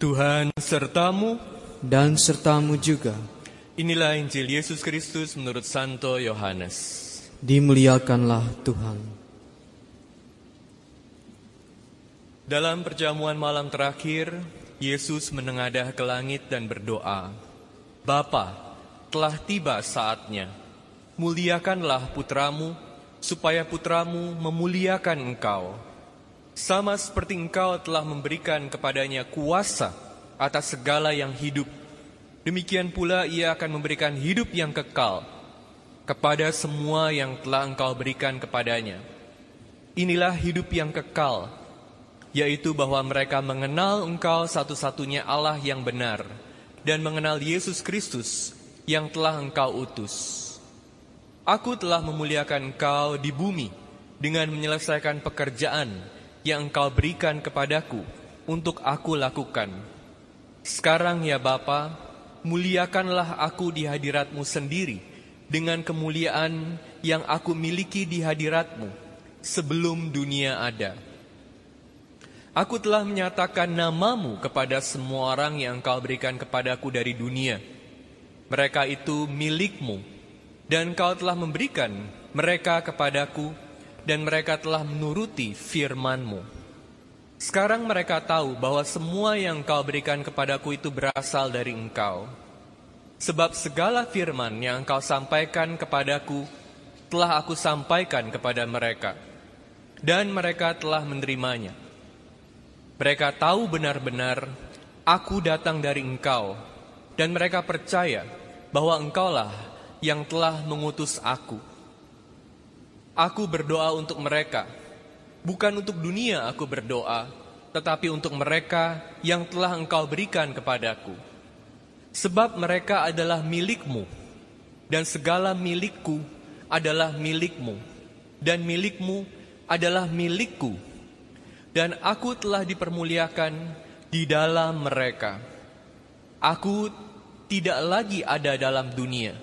Tuhan sertamu dan sertamu juga. Inilah Injil Yesus Kristus menurut Santo Yohanes. Dimuliakanlah Tuhan. Dalam perjamuan malam terakhir, Yesus menengadah ke langit dan berdoa, Bapa, telah tiba saatnya. Muliakanlah putramu, supaya putramu memuliakan engkau. Sama seperti engkau telah memberikan kepadanya kuasa atas segala yang hidup, demikian pula ia akan memberikan hidup yang kekal kepada semua yang telah engkau berikan kepadanya. Inilah hidup yang kekal, yaitu bahwa mereka mengenal engkau satu-satunya Allah yang benar dan mengenal Yesus Kristus yang telah engkau utus. Aku telah memuliakan engkau di bumi dengan menyelesaikan pekerjaan yang engkau berikan kepadaku untuk aku lakukan. Sekarang ya Bapa, muliakanlah aku di hadiratmu sendiri dengan kemuliaan yang aku miliki di hadiratmu sebelum dunia ada. Aku telah menyatakan namamu kepada semua orang yang engkau berikan kepadaku dari dunia. Mereka itu milikmu, dan engkau telah memberikan mereka kepadaku, dan mereka telah menuruti firmanmu. Sekarang mereka tahu bahwa semua yang engkau berikan kepadaku itu berasal dari engkau. Sebab segala firman yang engkau sampaikan kepadaku, telah aku sampaikan kepada mereka. Dan mereka telah menerimanya. Mereka tahu benar-benar aku datang dari engkau, dan mereka percaya bahwa engkaulah yang telah mengutus aku. Aku berdoa untuk mereka, bukan untuk dunia aku berdoa, tetapi untuk mereka yang telah engkau berikan kepadaku. Sebab mereka adalah milikmu, dan segala milikku adalah milikmu, dan milikmu adalah milikku, dan aku telah dipermuliakan di dalam mereka. Aku tidak lagi ada dalam dunia,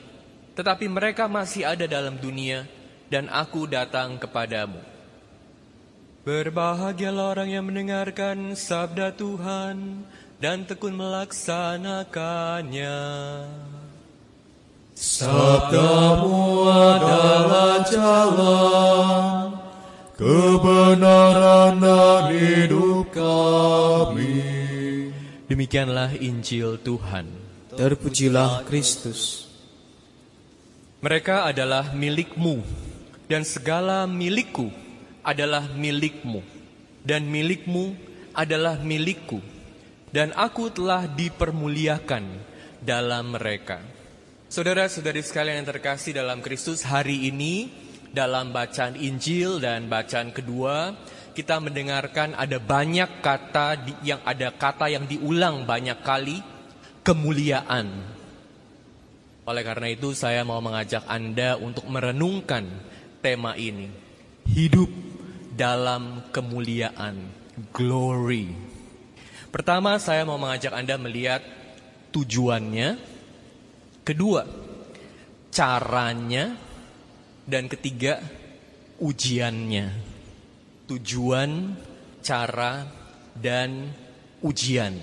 tetapi mereka masih ada dalam dunia, dan aku datang kepadamu. Berbahagialah orang yang mendengarkan sabda Tuhan dan tekun melaksanakannya. Sabdamu adalah jalan kebenaran dan hidup kami. Demikianlah Injil Tuhan. Terpujilah Kristus. Mereka adalah milikmu, dan segala milikku adalah milikmu, dan milikmu adalah milikku, dan aku telah dipermuliakan dalam mereka. Saudara-saudari sekalian yang terkasih dalam Kristus, hari ini dalam bacaan Injil dan bacaan kedua, kita mendengarkan ada banyak kata yang ada kata yang diulang banyak kali, kemuliaan. Oleh karena itu saya mau mengajak Anda untuk merenungkan tema ini. Hidup dalam kemuliaan, glory. Pertama saya mau mengajak Anda melihat tujuannya. Kedua, caranya. Dan ketiga, ujiannya. Tujuan, cara, dan ujian.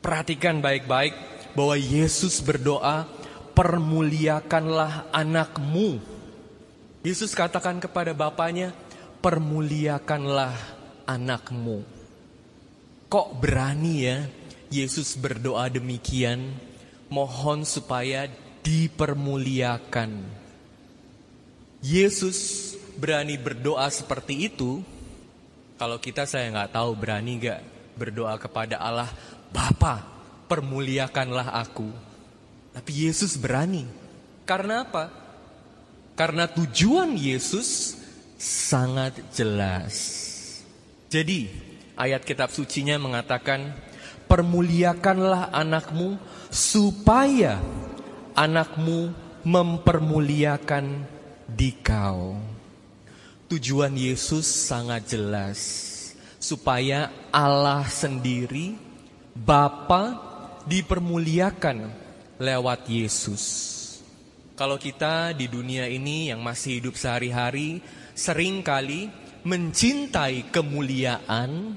Perhatikan baik-baik bahwa Yesus berdoa, permuliakanlah anakmu. Yesus katakan kepada Bapaknya, permuliakanlah anakmu. Kok berani ya Yesus berdoa demikian? Mohon supaya dipermuliakan. Yesus berani berdoa seperti itu. Kalau kita saya nggak tahu berani nggak berdoa kepada Allah, Bapa permuliakanlah aku. Tapi Yesus berani. Karena apa? Karena tujuan Yesus sangat jelas. Jadi ayat kitab sucinya mengatakan, permuliakanlah anakmu supaya anakmu mempermuliakan dikau. Tujuan Yesus sangat jelas. Supaya Allah sendiri, Bapa dipermuliakan lewat Yesus. Kalau kita di dunia ini yang masih hidup sehari-hari sering kali mencintai kemuliaan,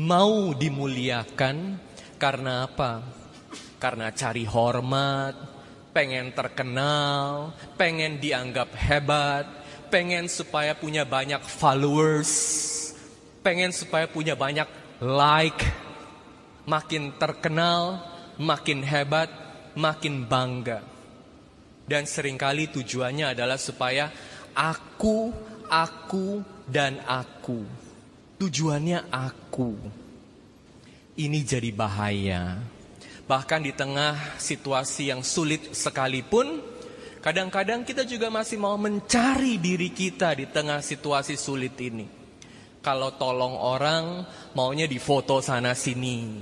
mau dimuliakan karena apa? Karena cari hormat, pengen terkenal, pengen dianggap hebat, pengen supaya punya banyak followers, pengen supaya punya banyak like, makin terkenal, makin hebat, makin bangga. Dan sering kali tujuannya adalah supaya aku, aku, dan aku. Tujuannya aku. Ini jadi bahaya. Bahkan di tengah situasi yang sulit sekalipun, kadang-kadang kita juga masih mau mencari diri kita di tengah situasi sulit ini. Kalau tolong orang, maunya difoto sana sini.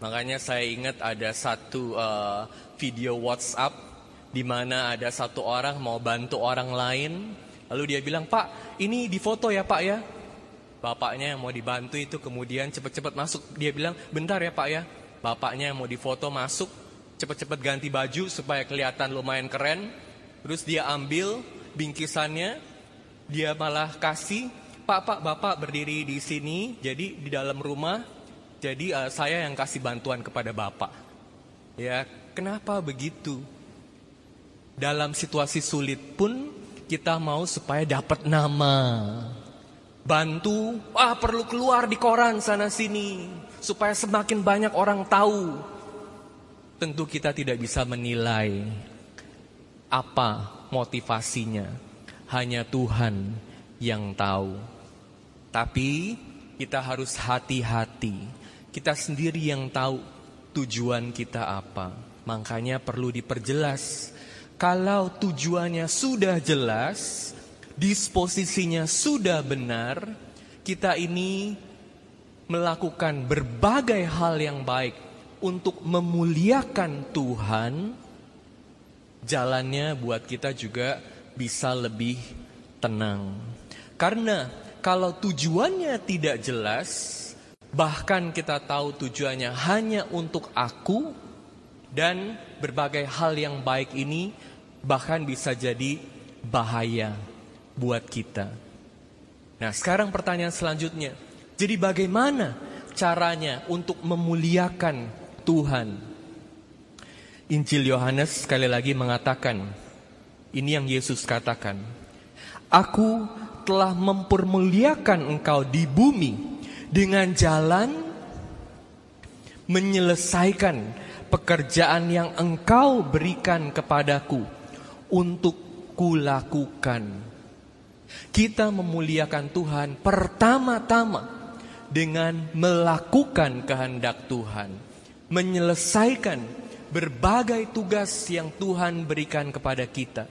Makanya saya ingat ada satu uh, video WhatsApp di mana ada satu orang mau bantu orang lain, lalu dia bilang, "Pak, ini difoto ya, Pak ya." Bapaknya yang mau dibantu itu kemudian cepat-cepat masuk. Dia bilang, "Bentar ya, Pak ya." Bapaknya yang mau difoto masuk, cepat-cepat ganti baju supaya kelihatan lumayan keren. Terus dia ambil bingkisannya, dia malah kasih, "Pak, Pak, Bapak berdiri di sini, jadi di dalam rumah, jadi uh, saya yang kasih bantuan kepada Bapak." Ya, kenapa begitu? Dalam situasi sulit pun kita mau supaya dapat nama. Bantu, ah perlu keluar di koran sana sini supaya semakin banyak orang tahu. Tentu kita tidak bisa menilai apa motivasinya. Hanya Tuhan yang tahu. Tapi kita harus hati-hati. Kita sendiri yang tahu tujuan kita apa. Makanya perlu diperjelas kalau tujuannya sudah jelas, disposisinya sudah benar, kita ini melakukan berbagai hal yang baik untuk memuliakan Tuhan, jalannya buat kita juga bisa lebih tenang. Karena kalau tujuannya tidak jelas, bahkan kita tahu tujuannya hanya untuk aku dan berbagai hal yang baik ini bahkan bisa jadi bahaya buat kita. Nah, sekarang pertanyaan selanjutnya. Jadi bagaimana caranya untuk memuliakan Tuhan? Injil Yohanes sekali lagi mengatakan, ini yang Yesus katakan, Aku telah mempermuliakan engkau di bumi dengan jalan menyelesaikan pekerjaan yang engkau berikan kepadaku untuk kulakukan. Kita memuliakan Tuhan pertama-tama dengan melakukan kehendak Tuhan, menyelesaikan berbagai tugas yang Tuhan berikan kepada kita.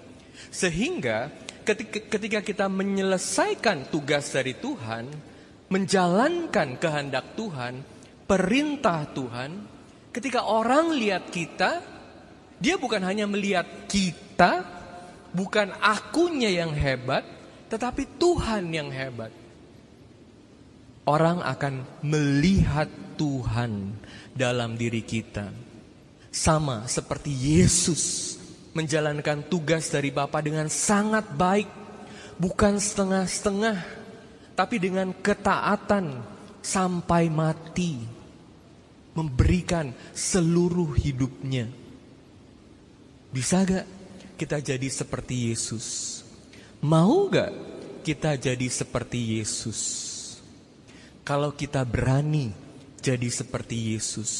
Sehingga ketika, kita menyelesaikan tugas dari Tuhan, menjalankan kehendak Tuhan, perintah Tuhan, ketika orang lihat kita, dia bukan hanya melihat kita, bukan akunya yang hebat, tetapi Tuhan yang hebat. Orang akan melihat Tuhan dalam diri kita. Sama seperti Yesus menjalankan tugas dari Bapa dengan sangat baik. Bukan setengah-setengah, tapi dengan ketaatan sampai mati. Memberikan seluruh hidupnya bisa gak kita jadi seperti Yesus? Mau gak kita jadi seperti Yesus? Kalau kita berani jadi seperti Yesus,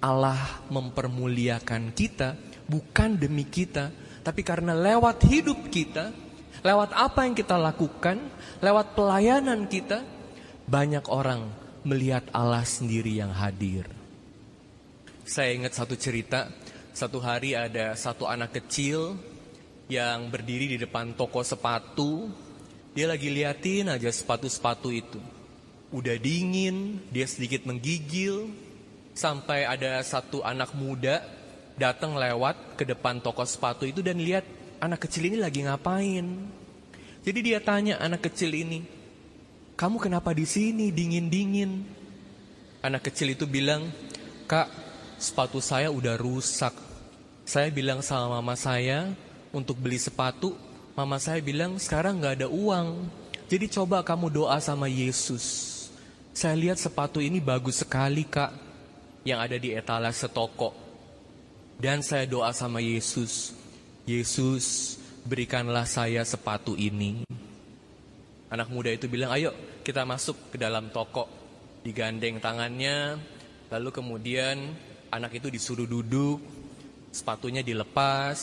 Allah mempermuliakan kita bukan demi kita, tapi karena lewat hidup kita, lewat apa yang kita lakukan, lewat pelayanan kita, banyak orang melihat Allah sendiri yang hadir. Saya ingat satu cerita, satu hari ada satu anak kecil yang berdiri di depan toko sepatu. Dia lagi liatin aja sepatu-sepatu itu. Udah dingin, dia sedikit menggigil. Sampai ada satu anak muda datang lewat ke depan toko sepatu itu dan lihat anak kecil ini lagi ngapain. Jadi dia tanya anak kecil ini, kamu kenapa di sini dingin-dingin? Anak kecil itu bilang, kak sepatu saya udah rusak. Saya bilang sama mama saya untuk beli sepatu, mama saya bilang sekarang nggak ada uang. Jadi coba kamu doa sama Yesus. Saya lihat sepatu ini bagus sekali kak, yang ada di etalase toko. Dan saya doa sama Yesus, Yesus berikanlah saya sepatu ini. Anak muda itu bilang, ayo kita masuk ke dalam toko. Digandeng tangannya, lalu kemudian anak itu disuruh duduk, sepatunya dilepas,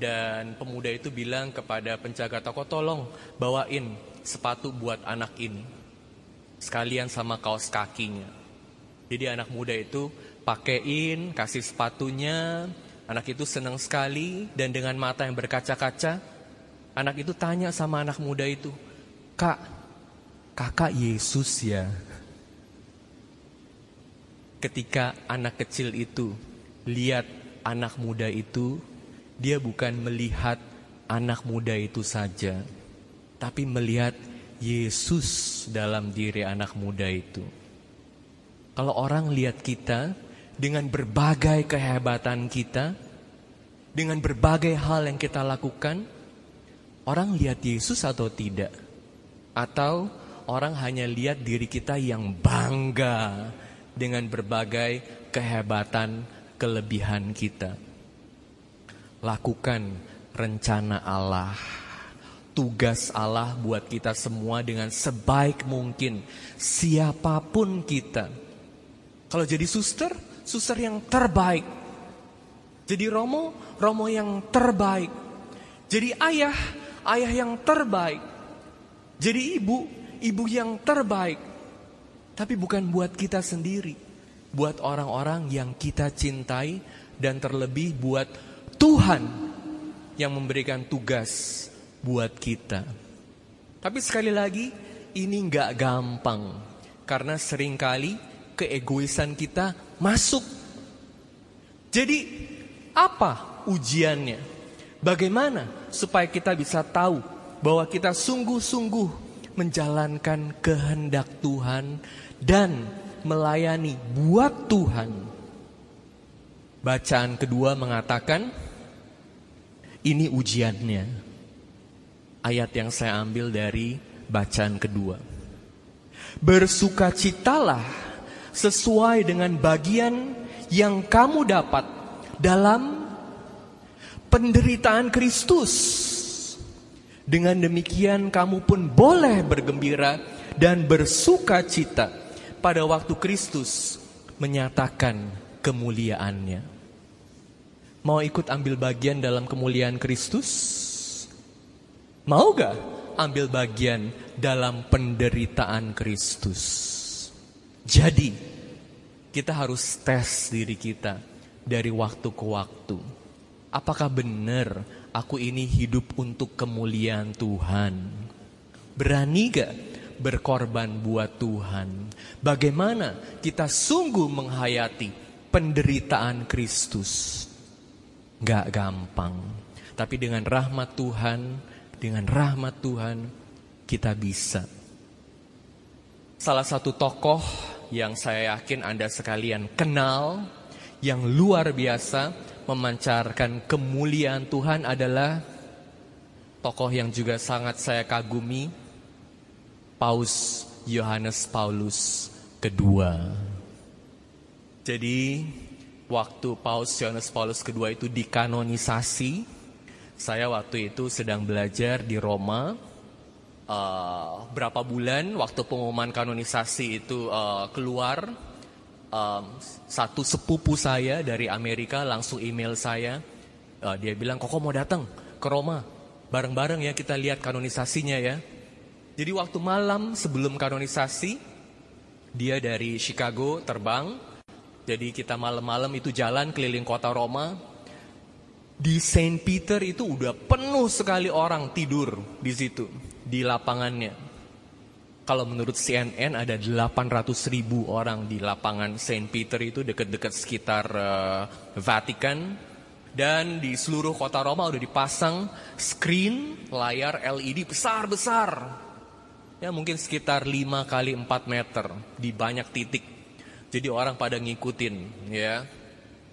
dan pemuda itu bilang kepada penjaga toko, tolong bawain sepatu buat anak ini. Sekalian sama kaos kakinya. Jadi anak muda itu pakein, kasih sepatunya. Anak itu senang sekali dan dengan mata yang berkaca-kaca, anak itu tanya sama anak muda itu, "Kak, kakak Yesus ya?" Ketika anak kecil itu lihat anak muda itu, dia bukan melihat anak muda itu saja, tapi melihat Yesus dalam diri anak muda itu. Kalau orang lihat kita dengan berbagai kehebatan kita, dengan berbagai hal yang kita lakukan, orang lihat Yesus atau tidak? Atau orang hanya lihat diri kita yang bangga dengan berbagai kehebatan, kelebihan kita. Lakukan rencana Allah, tugas Allah buat kita semua dengan sebaik mungkin, siapa pun kita. Kalau jadi suster, suster yang terbaik. Jadi romo, romo yang terbaik. Jadi ayah, ayah yang terbaik. Jadi ibu, ibu yang terbaik. Tapi bukan buat kita sendiri, buat orang-orang yang kita cintai dan terlebih buat Tuhan yang memberikan tugas buat kita. Tapi sekali lagi, ini nggak gampang karena sering kali keegoisan kita masuk. Jadi apa ujiannya? Bagaimana supaya kita bisa tahu bahwa kita sungguh-sungguh menjalankan kehendak Tuhan dan melayani buat Tuhan. Bacaan kedua mengatakan ini ujiannya. Ayat yang saya ambil dari bacaan kedua. Bersukacitalah sesuai dengan bagian yang kamu dapat dalam penderitaan Kristus. Dengan demikian kamu pun boleh bergembira dan bersuka cita pada waktu Kristus menyatakan kemuliaannya. Mau ikut ambil bagian dalam kemuliaan Kristus? Mau gak ambil bagian dalam penderitaan Kristus? Jadi, kita harus tes diri kita dari waktu ke waktu. Apakah benar aku ini hidup untuk kemuliaan Tuhan? Berani gak berkorban buat Tuhan? Bagaimana kita sungguh menghayati penderitaan Kristus? Gak gampang. Tapi dengan rahmat Tuhan, dengan rahmat Tuhan, kita bisa. Salah satu tokoh yang saya yakin Anda sekalian kenal, yang luar biasa, memancarkan kemuliaan Tuhan adalah tokoh yang juga sangat saya kagumi, Paus Yohanes Paulus kedua. Jadi waktu Paus Yohanes Paulus kedua itu dikanonisasi, saya waktu itu sedang belajar di Roma. Uh, berapa bulan waktu pengumuman kanonisasi itu uh, keluar, um, satu sepupu saya dari Amerika langsung email saya. Uh, dia bilang, Koko mau datang ke Roma. Bareng-bareng ya kita lihat kanonisasinya ya. Jadi waktu malam sebelum kanonisasi, dia dari Chicago terbang. Jadi kita malam-malam itu jalan keliling kota Roma. Di Saint Peter itu udah penuh sekali orang tidur di situ, di lapangannya. Kalau menurut CNN ada 800 ribu orang di lapangan Saint Peter itu dekat-dekat sekitar uh, Vatikan. Dan di seluruh kota Roma udah dipasang screen layar LED besar-besar. Ya mungkin sekitar 5 kali 4 meter di banyak titik. Jadi orang pada ngikutin ya.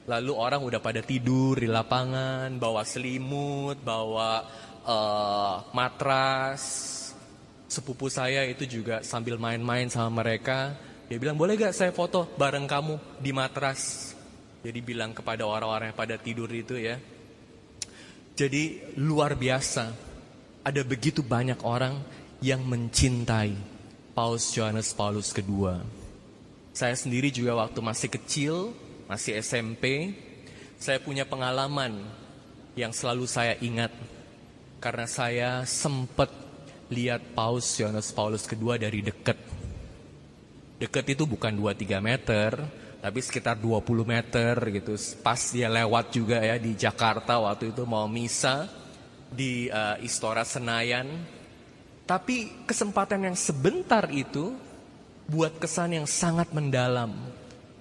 Lalu orang udah pada tidur di lapangan, bawa selimut, bawa uh, matras, Sepupu saya itu juga sambil main-main sama mereka, dia bilang, boleh gak saya foto bareng kamu di matras? Jadi bilang kepada orang-orang yang pada tidur itu ya. Jadi luar biasa, ada begitu banyak orang yang mencintai Paus Johannes Paulus II. Saya sendiri juga waktu masih kecil, masih SMP, saya punya pengalaman yang selalu saya ingat karena saya sempat lihat Paus Yohanes Paulus II dari dekat. Dekat itu bukan 2-3 meter, tapi sekitar 20 meter gitu. Pas dia lewat juga ya di Jakarta waktu itu mau misa di uh, Istora Senayan. Tapi kesempatan yang sebentar itu buat kesan yang sangat mendalam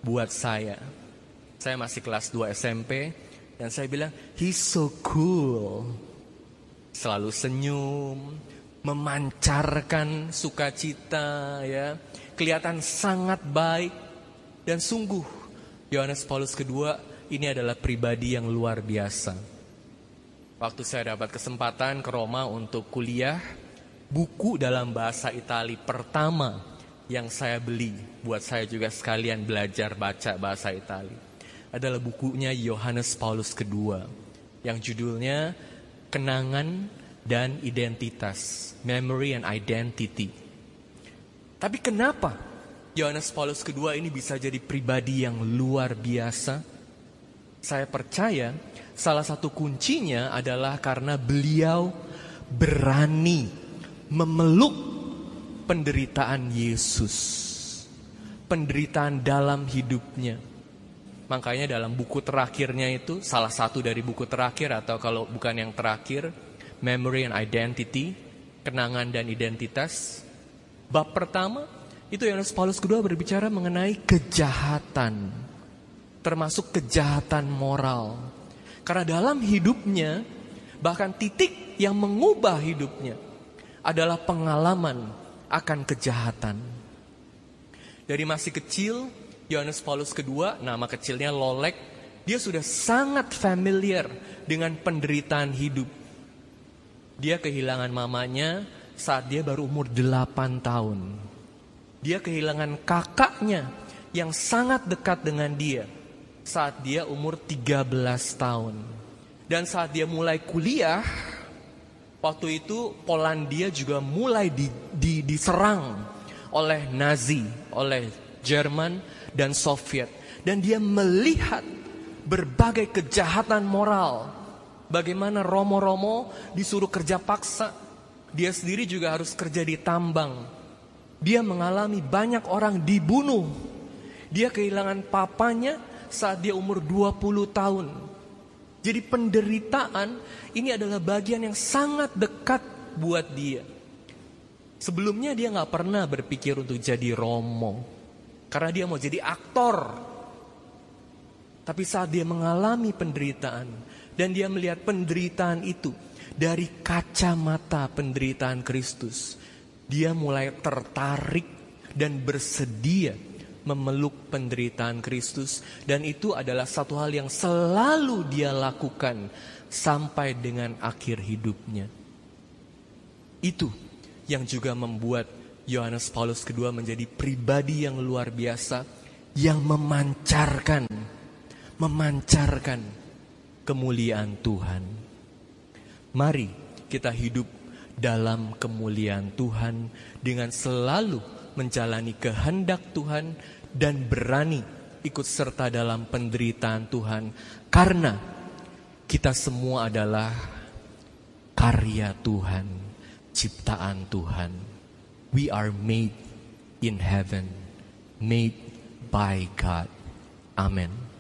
buat saya. Saya masih kelas 2 SMP dan saya bilang, he's so cool. Selalu senyum, memancarkan sukacita ya. Kelihatan sangat baik dan sungguh Yohanes Paulus II ini adalah pribadi yang luar biasa. Waktu saya dapat kesempatan ke Roma untuk kuliah, buku dalam bahasa Itali pertama yang saya beli buat saya juga sekalian belajar baca bahasa Itali adalah bukunya Yohanes Paulus II yang judulnya Kenangan dan Identitas, Memory and Identity. Tapi kenapa Yohanes Paulus II ini bisa jadi pribadi yang luar biasa? Saya percaya salah satu kuncinya adalah karena beliau berani memeluk penderitaan Yesus. Penderitaan dalam hidupnya Makanya dalam buku terakhirnya itu, salah satu dari buku terakhir atau kalau bukan yang terakhir, Memory and Identity, Kenangan dan Identitas. Bab pertama, itu Yohanes Paulus kedua berbicara mengenai kejahatan. Termasuk kejahatan moral. Karena dalam hidupnya, bahkan titik yang mengubah hidupnya adalah pengalaman akan kejahatan. Dari masih kecil, Yohanes Paulus II, nama kecilnya Lolek, dia sudah sangat familiar dengan penderitaan hidup. Dia kehilangan mamanya saat dia baru umur 8 tahun. Dia kehilangan kakaknya yang sangat dekat dengan dia saat dia umur 13 tahun. Dan saat dia mulai kuliah, waktu itu Polandia juga mulai di, di, diserang oleh Nazi, oleh Jerman dan Soviet. Dan dia melihat berbagai kejahatan moral. Bagaimana Romo-Romo disuruh kerja paksa. Dia sendiri juga harus kerja di tambang. Dia mengalami banyak orang dibunuh. Dia kehilangan papanya saat dia umur 20 tahun. Jadi penderitaan ini adalah bagian yang sangat dekat buat dia. Sebelumnya dia nggak pernah berpikir untuk jadi romo. Karena dia mau jadi aktor. Tapi saat dia mengalami penderitaan dan dia melihat penderitaan itu dari kacamata penderitaan Kristus, dia mulai tertarik dan bersedia memeluk penderitaan Kristus dan itu adalah satu hal yang selalu dia lakukan sampai dengan akhir hidupnya. Itu yang juga membuat Yohanes Paulus II menjadi pribadi yang luar biasa yang memancarkan memancarkan kemuliaan Tuhan. Mari kita hidup dalam kemuliaan Tuhan dengan selalu menjalani kehendak Tuhan dan berani ikut serta dalam penderitaan Tuhan karena kita semua adalah karya Tuhan, ciptaan Tuhan. We are made in heaven, made by God. Amen.